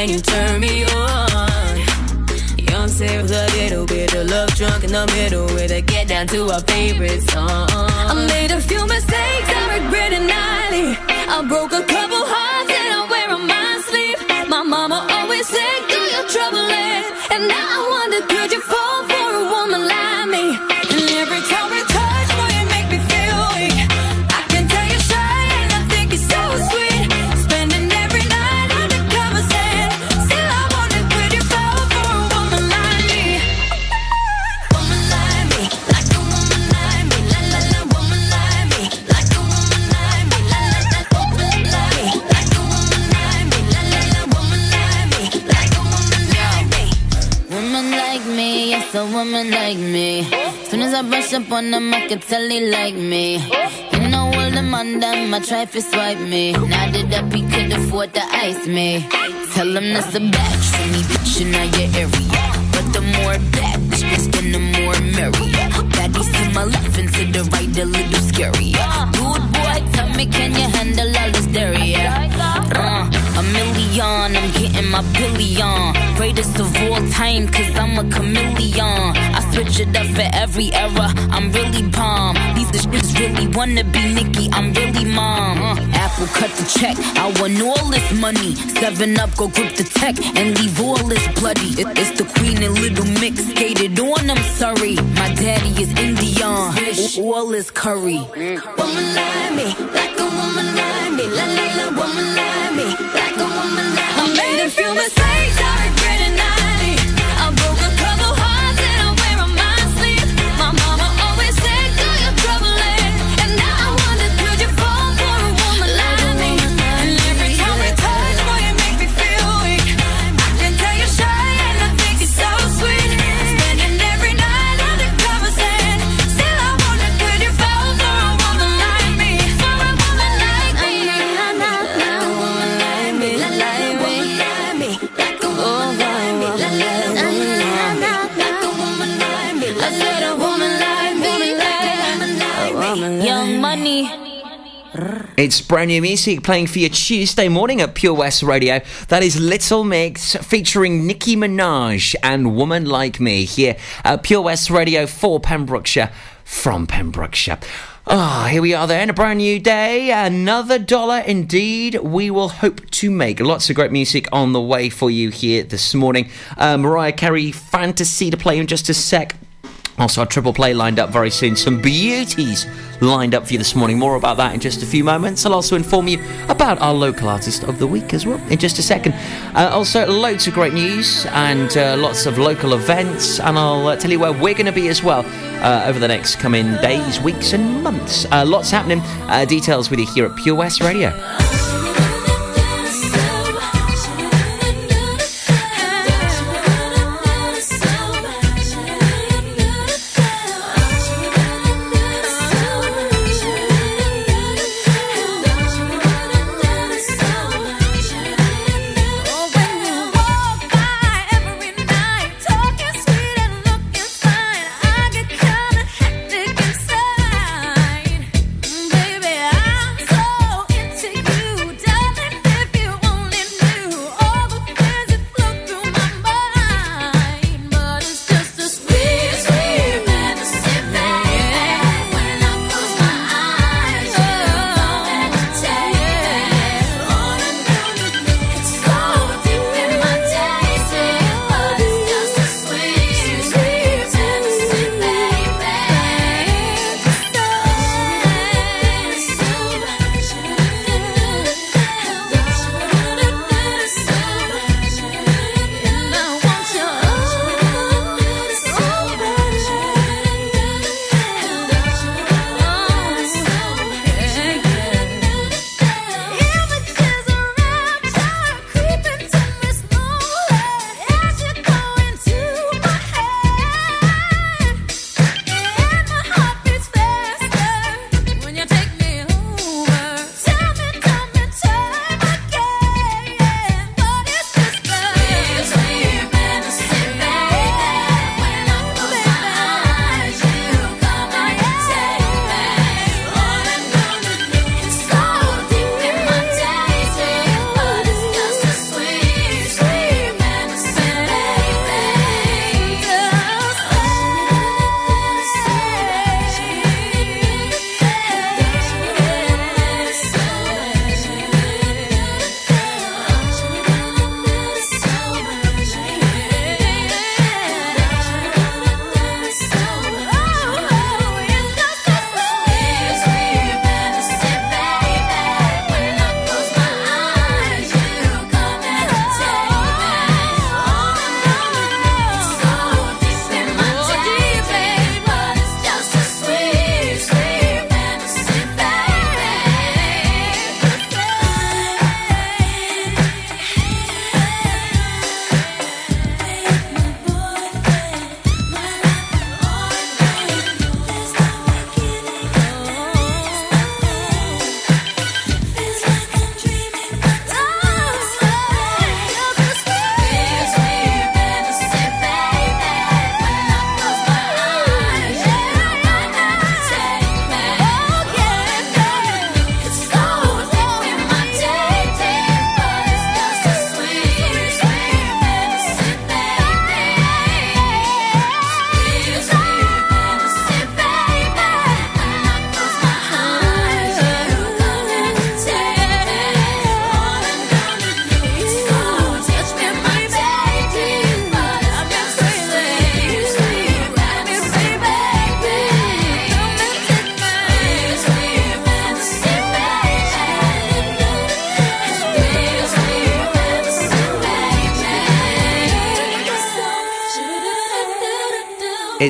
when you turn me on. Beyonce with a little bit of love drunk in the middle with a get down to our favorite song. I made a few mistakes, I regret it nightly. I broke a couple hearts brush up on them, I can tell they like me. You know all them on them, I try to swipe me. Now that up, he could afford to ice me. Tell him that's a batch for me, bitch, in your area. But the more bad bitches, then the more merry. Baddies to my left and to the right, a little scary. Good boy, tell me, can you handle all this dairy? Uh, a million, I'm getting my billion. Greatest of all time, cause I'm a chameleon. I switch it up for every era, I'm really bomb. These bitches really wanna be Nicki, I'm really mom. Uh, Apple cut the check, I want all this money. Seven up, go grip the tech and leave all this bloody. It- it's the queen and little mix, skated on, I'm sorry. My daddy is Indian, all is curry. Like me, like a woman like me, la la la, woman like me, It's brand new music playing for you Tuesday morning at Pure West Radio. That is Little Mix featuring Nicki Minaj and Woman Like Me here at Pure West Radio for Pembrokeshire from Pembrokeshire. Ah, here we are then, a brand new day, another dollar indeed we will hope to make. Lots of great music on the way for you here this morning. Uh, Mariah Carey, Fantasy to play in just a sec. Also, a triple play lined up very soon. Some beauties lined up for you this morning. More about that in just a few moments. I'll also inform you about our local artist of the week as well in just a second. Uh, also, loads of great news and uh, lots of local events. And I'll uh, tell you where we're going to be as well uh, over the next coming days, weeks, and months. Uh, lots happening. Uh, details with you here at Pure West Radio.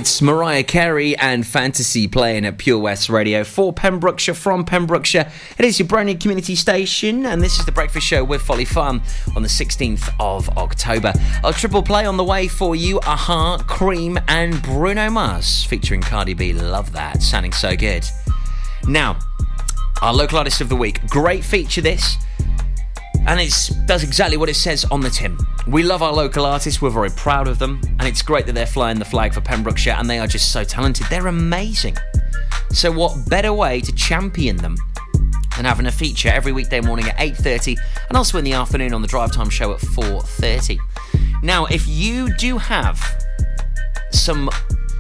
It's Mariah Carey and Fantasy playing at Pure West Radio for Pembrokeshire from Pembrokeshire. It is your brand new community station, and this is the breakfast show with Folly Farm on the 16th of October. A triple play on the way for you a-ha, Cream, and Bruno Mars featuring Cardi B. Love that, sounding so good. Now, our local artist of the week. Great feature this and it does exactly what it says on the tin. We love our local artists, we're very proud of them, and it's great that they're flying the flag for Pembrokeshire, and they are just so talented. They're amazing. So, what better way to champion them than having a feature every weekday morning at 8:30, and also in the afternoon on the Drive Time Show at 4:30? Now, if you do have some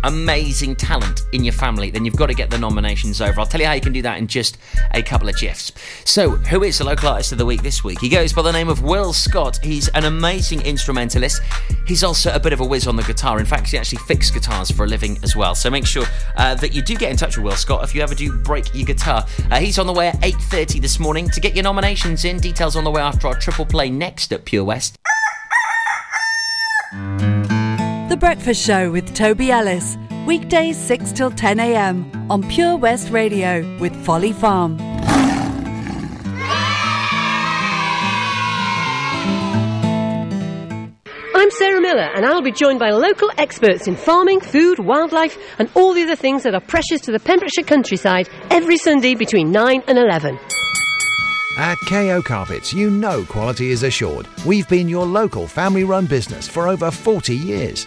amazing talent in your family, then you've got to get the nominations over. I'll tell you how you can do that in just a couple of jiffs. So, who is the local artist of the week this week? He goes by the name of Will Scott. He's an amazing instrumentalist. He's also a bit of a whiz on the guitar. In fact, he actually fixes guitars for a living as well. So make sure uh, that you do get in touch with Will Scott if you ever do break your guitar. Uh, he's on the way at 8.30 this morning. To get your nominations in, details on the way after our triple play next at Pure West. The Breakfast Show with Toby Ellis. Weekdays 6 till 10 a.m. on Pure West Radio with Folly Farm. I'm Sarah Miller, and I'll be joined by local experts in farming, food, wildlife, and all the other things that are precious to the Pembrokeshire countryside every Sunday between 9 and 11. At KO Carpets, you know quality is assured. We've been your local family run business for over 40 years.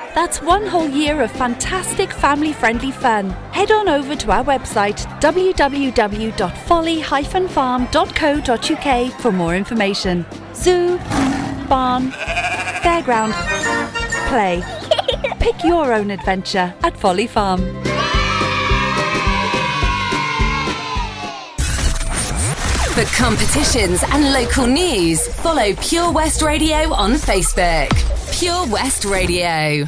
That's one whole year of fantastic family friendly fun. Head on over to our website www.folly-farm.co.uk for more information. Zoo, barn, fairground, play. Pick your own adventure at Folly Farm. For competitions and local news, follow Pure West Radio on Facebook. Pure West Radio.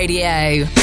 Radio.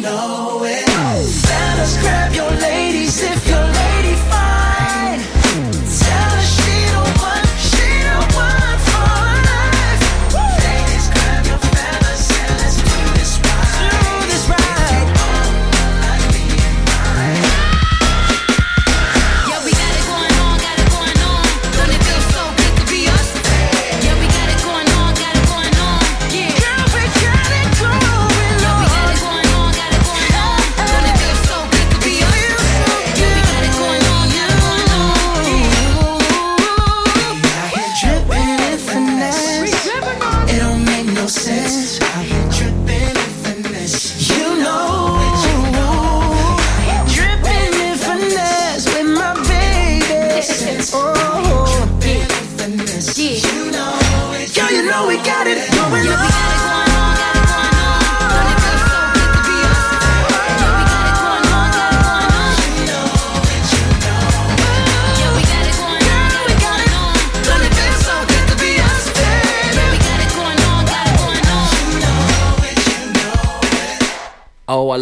know.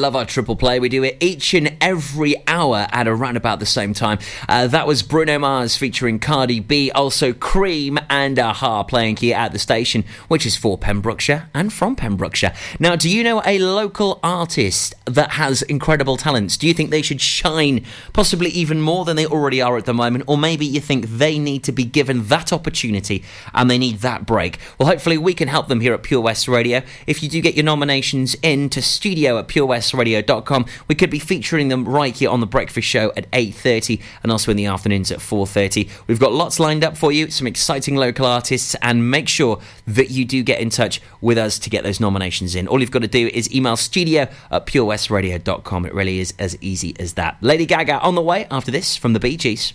love Triple Play. We do it each and every hour at around about the same time. Uh, that was Bruno Mars featuring Cardi B, also Cream and a-ha playing here at the station, which is for Pembrokeshire and from Pembrokeshire. Now, do you know a local artist that has incredible talents? Do you think they should shine possibly even more than they already are at the moment? Or maybe you think they need to be given that opportunity and they need that break? Well, hopefully we can help them here at Pure West Radio. If you do get your nominations in to studio at Pure West Radio, radio.com. We could be featuring them right here on The Breakfast Show at 8.30 and also in the afternoons at 4.30. We've got lots lined up for you, some exciting local artists, and make sure that you do get in touch with us to get those nominations in. All you've got to do is email studio at purewestradio.com. It really is as easy as that. Lady Gaga on the way after this from the Bee Gees.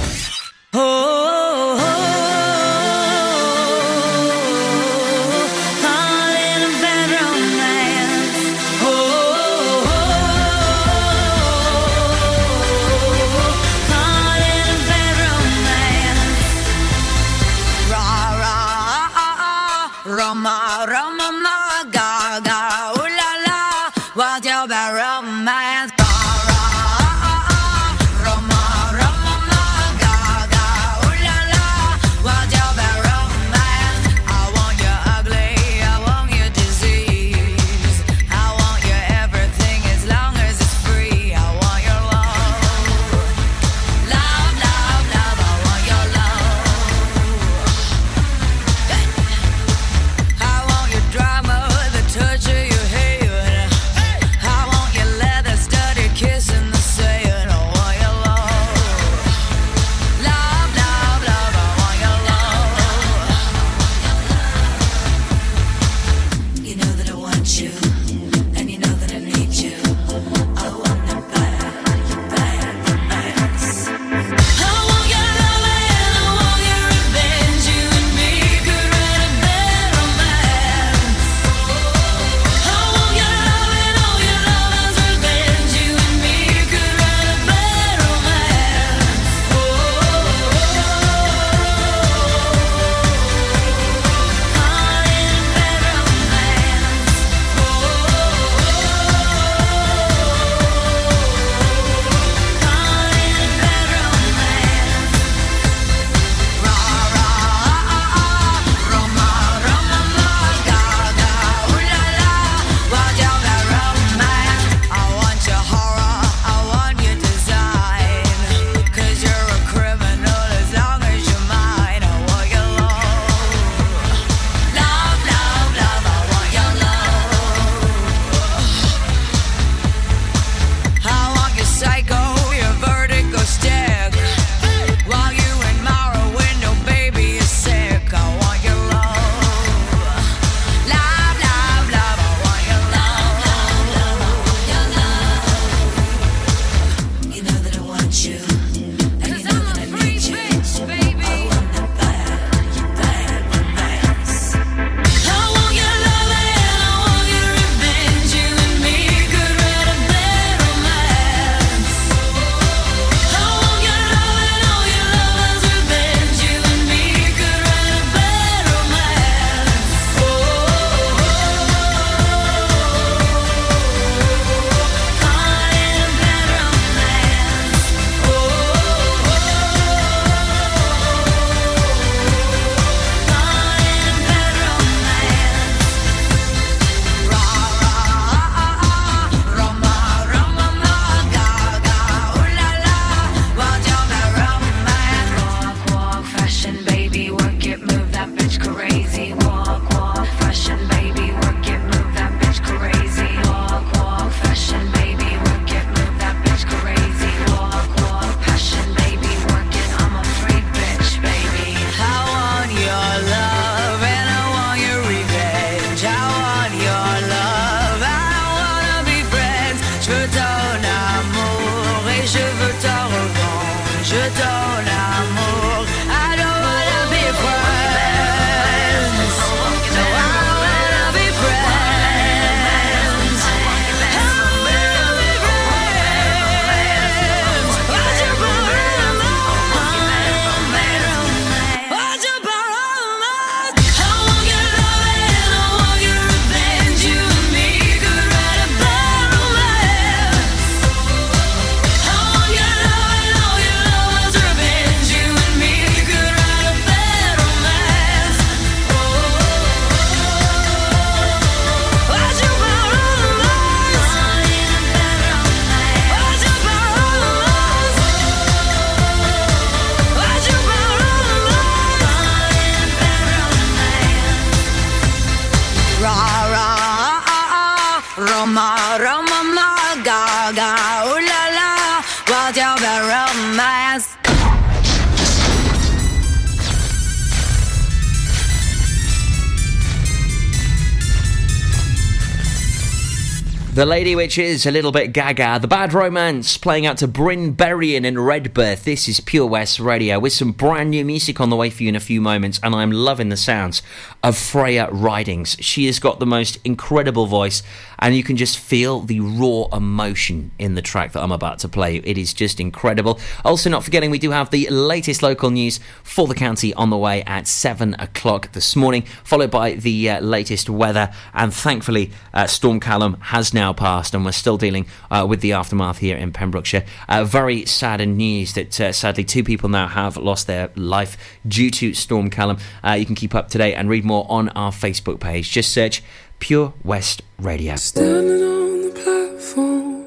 The Lady Witch is a little bit gaga. The Bad Romance playing out to Bryn Berrien and Redberth. This is Pure West Radio with some brand new music on the way for you in a few moments, and I'm loving the sounds of Freya Ridings. She has got the most incredible voice, and you can just feel the raw emotion in the track that I'm about to play. It is just incredible. Also, not forgetting, we do have the latest local news for the county on the way at 7 o'clock this morning, followed by the uh, latest weather, and thankfully, uh, Storm Callum has now passed, and we're still dealing uh, with the aftermath here in Pembrokeshire. Uh, very sad news that uh, sadly two people now have lost their life due to Storm Callum. Uh, you can keep up to date and read more on our Facebook page. Just search Pure West Radio. Standing on the platform,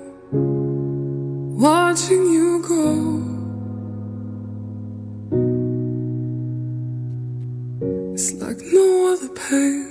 watching you go. It's like no other pain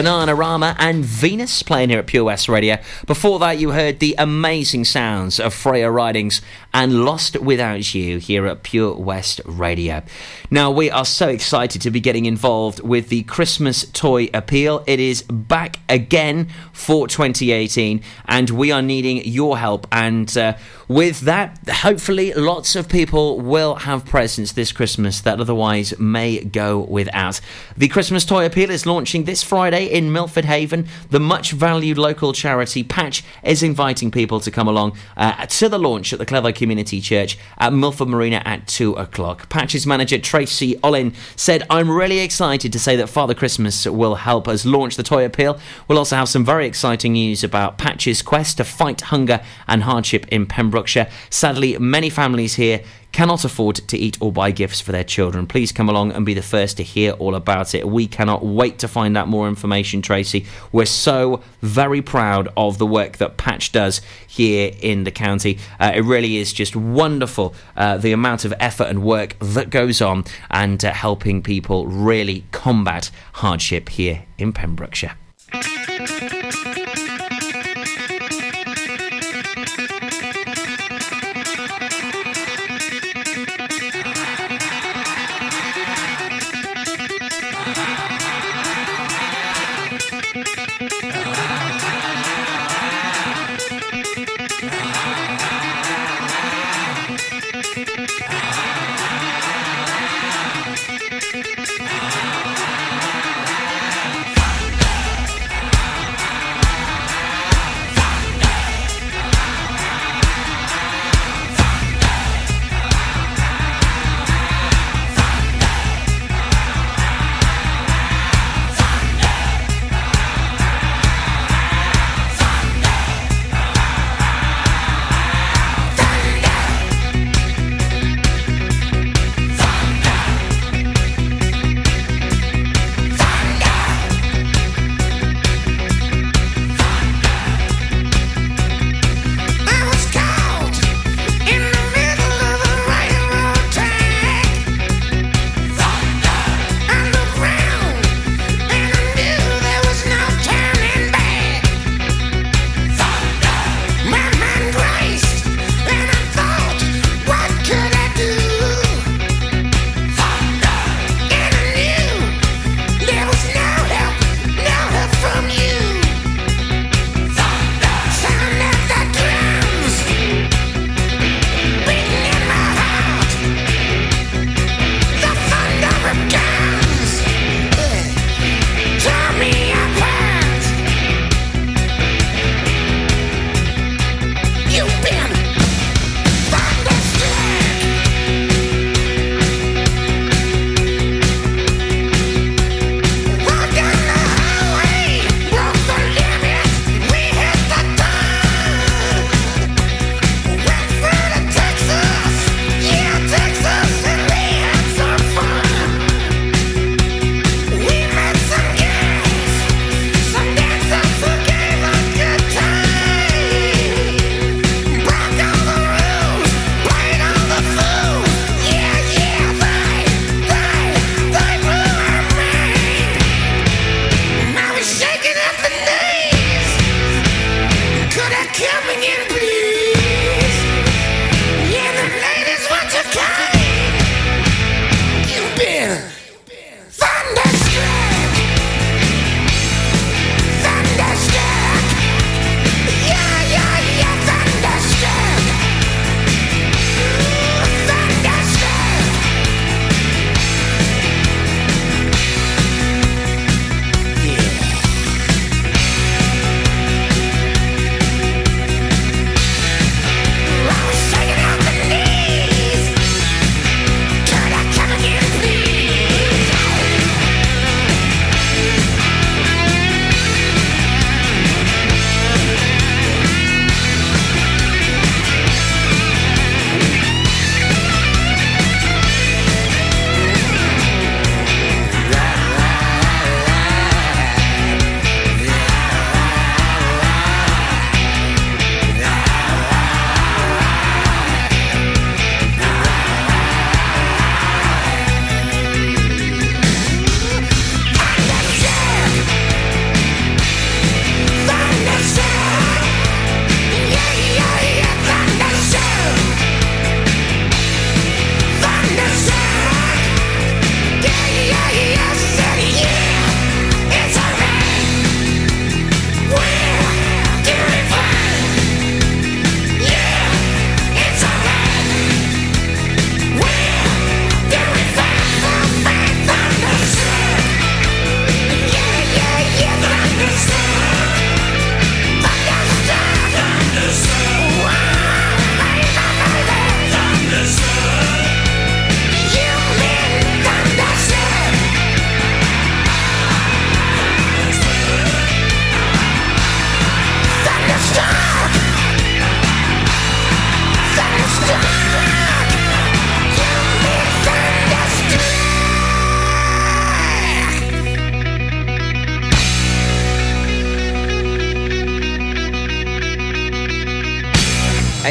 Bananarama, and Venus playing here at Pure West Radio. Before that, you heard the amazing sounds of Freya Ridings and Lost Without You here at Pure West Radio. Now, we are so excited to be getting involved with the Christmas Toy Appeal. It is back again for 2018, and we are needing your help. And uh, with that, hopefully, lots of people will have presents this Christmas that otherwise may go without. The Christmas Toy Appeal is launching this Friday in Milford Haven. The much valued local charity Patch is inviting people to come along uh, to the launch at the Clever Community Church at Milford Marina at 2 o'clock. Patches manager Tracy Olin said, I'm really excited to say that Father Christmas will help us launch the Toy Appeal. We'll also have some very exciting news about Patches' quest to fight hunger and hardship in Pembrokeshire. Sadly, many families here cannot afford to eat or buy gifts for their children. Please come along and be the first to hear all about it. We cannot wait to find out more information, Tracy. We're so very proud of the work that Patch does here in the county. Uh, it really is just wonderful uh, the amount of effort and work that goes on and uh, helping people really combat hardship here in Pembrokeshire.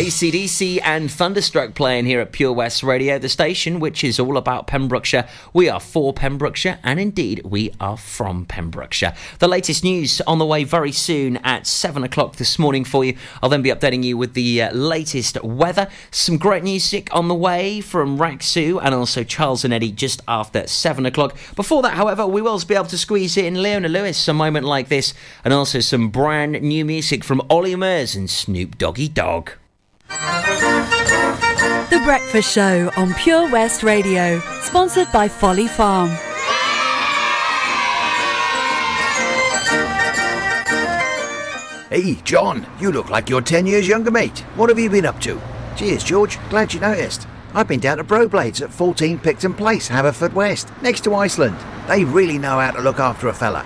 ACDC and Thunderstruck playing here at Pure West Radio, the station which is all about Pembrokeshire. We are for Pembrokeshire, and indeed, we are from Pembrokeshire. The latest news on the way very soon at 7 o'clock this morning for you. I'll then be updating you with the uh, latest weather. Some great music on the way from Rak-Su and also Charles and Eddie just after 7 o'clock. Before that, however, we will be able to squeeze in Leona Lewis a moment like this, and also some brand new music from Olly Murs and Snoop Doggy Dogg. The Breakfast Show on Pure West Radio, sponsored by Folly Farm. Hey, John, you look like you're 10 years younger, mate. What have you been up to? Cheers, George. Glad you noticed. I've been down to Broblades at 14 Picton Place, Haverfordwest, next to Iceland. They really know how to look after a fella.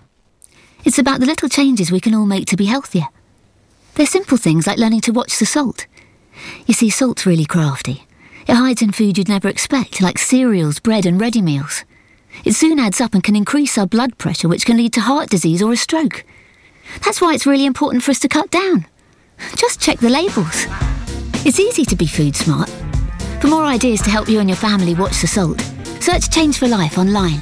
It's about the little changes we can all make to be healthier. They're simple things like learning to watch the salt. You see, salt's really crafty. It hides in food you'd never expect, like cereals, bread, and ready meals. It soon adds up and can increase our blood pressure, which can lead to heart disease or a stroke. That's why it's really important for us to cut down. Just check the labels. It's easy to be food smart. For more ideas to help you and your family watch the salt, search Change for Life online.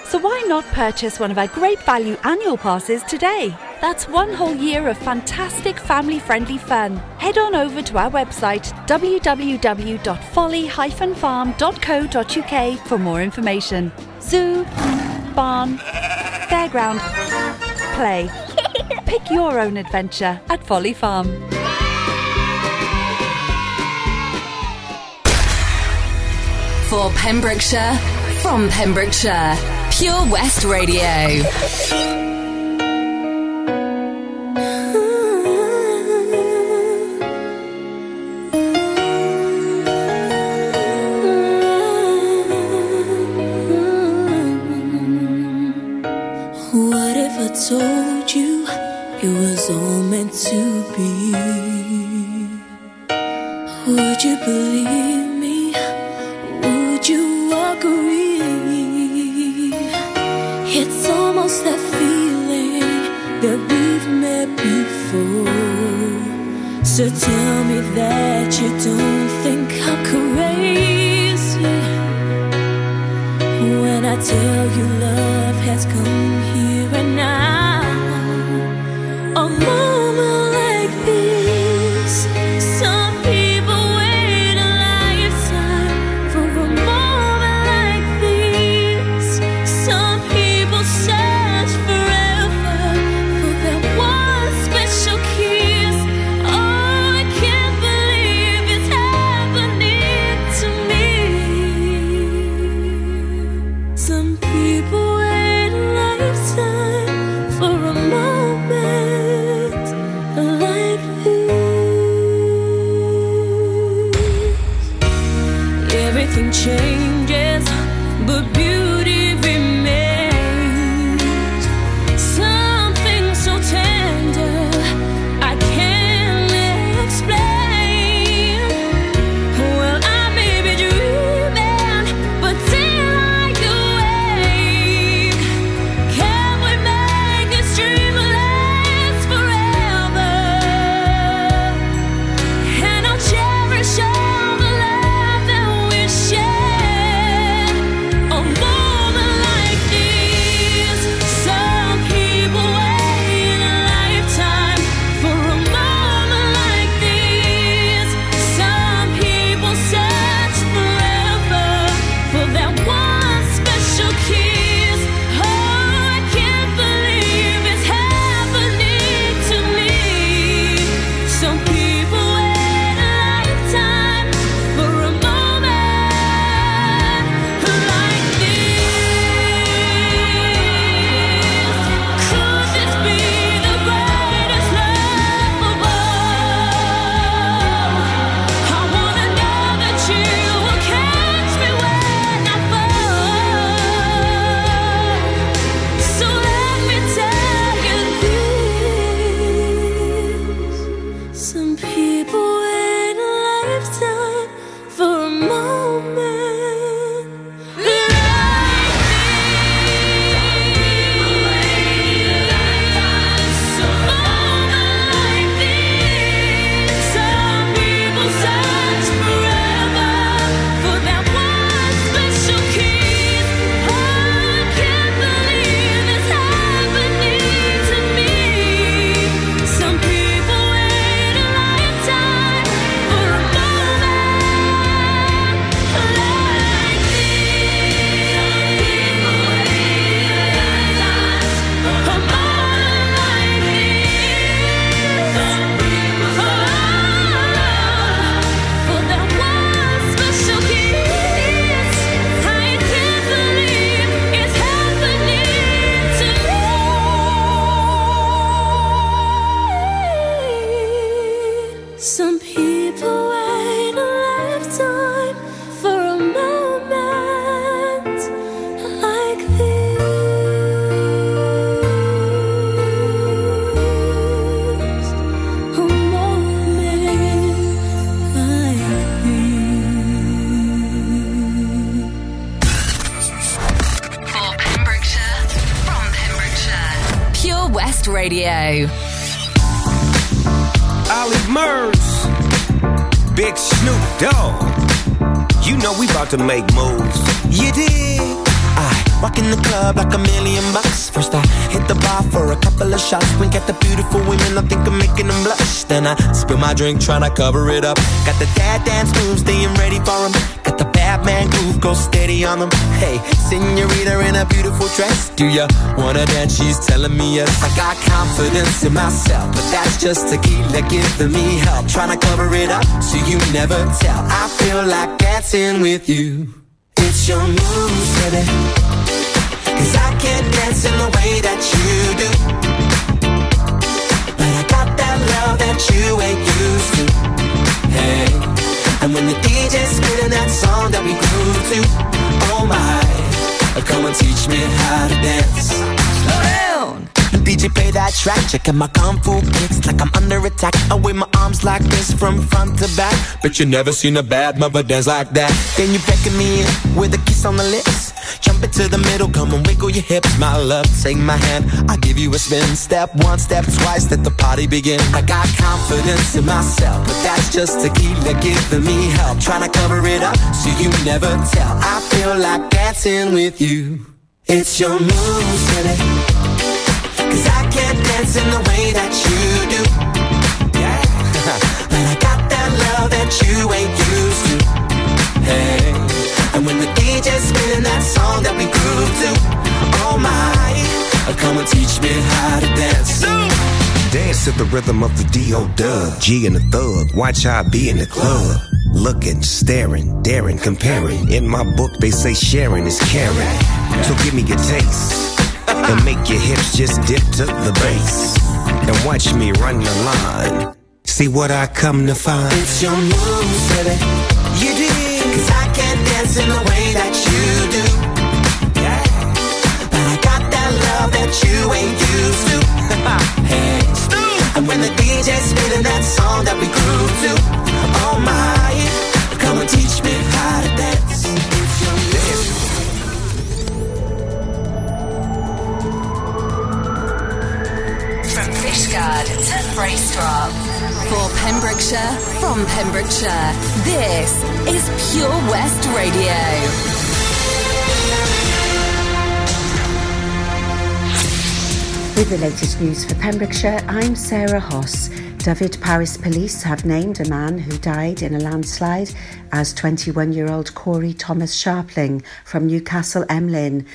So why not purchase one of our great value annual passes today? That's one whole year of fantastic family friendly fun. Head on over to our website www.folly-farm.co.uk for more information. Zoo, barn, fairground, play. Pick your own adventure at Folly Farm. For Pembrokeshire, from Pembrokeshire, Pure West Radio. What if I told you it was all meant to drink, tryna cover it up. Got the dad dance moves, staying ready for 'em. Got the bad man groove, go steady on them. Hey, senorita in a beautiful dress. Do ya wanna dance? She's telling me yes. I got confidence in myself, but that's just tequila giving me help. Trying to cover it up so you never tell. I feel like dancing with you. It's your moves, baby. Cause I can't dance in the way that you do. That you ain't used to. Hey. And when the DJ's spinning that song that we grew to, oh my, come and teach me how to dance. Slow down. DJ play that track, checking my kung fu kicks like I'm under attack. I wave my arms like this from front to back. Bet you never seen a bad mother dance like that. Then you beckon me in with a kiss on the lips. Jump into the middle, come and wiggle your hips. My love, take my hand, I'll give you a spin. Step one, step twice, let the party begin. I got confidence in myself, but that's just tequila giving me help. Trying to cover it up so you never tell. I feel like dancing with you. It's your moves, baby. Cause I can't dance in the way that you do. Yeah. but I got that love that you ain't used to. Hey. And when the DJ's spinning that song that we grew to, oh my, come and teach me how to dance. Dance to the rhythm of the D.O. Dub. G and the thug. Watch how I be in the club. Looking, staring, daring, comparing. In my book, they say sharing is caring. So give me your taste. And make your hips just dip to the bass. And watch me run the line. See what I come to find. It's your moves, baby. You did in the way that you do. But I got that love that you ain't used to. hey, And when the DJ's spinning that song that we grew to, oh my. To Freystrop. For Pembrokeshire, from Pembrokeshire, this is Pure West Radio. With the latest news for Pembrokeshire, I'm Sarah Hoss. Dyfed-Powys police have named a man who died in a landslide as 21 year old Corey Thomas Sharpling from Newcastle Emlyn.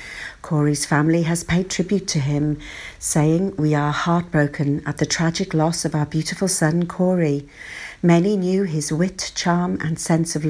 Corey's family has paid tribute to him, saying, We are heartbroken at the tragic loss of our beautiful son Corey. Many knew his wit, charm, and sense of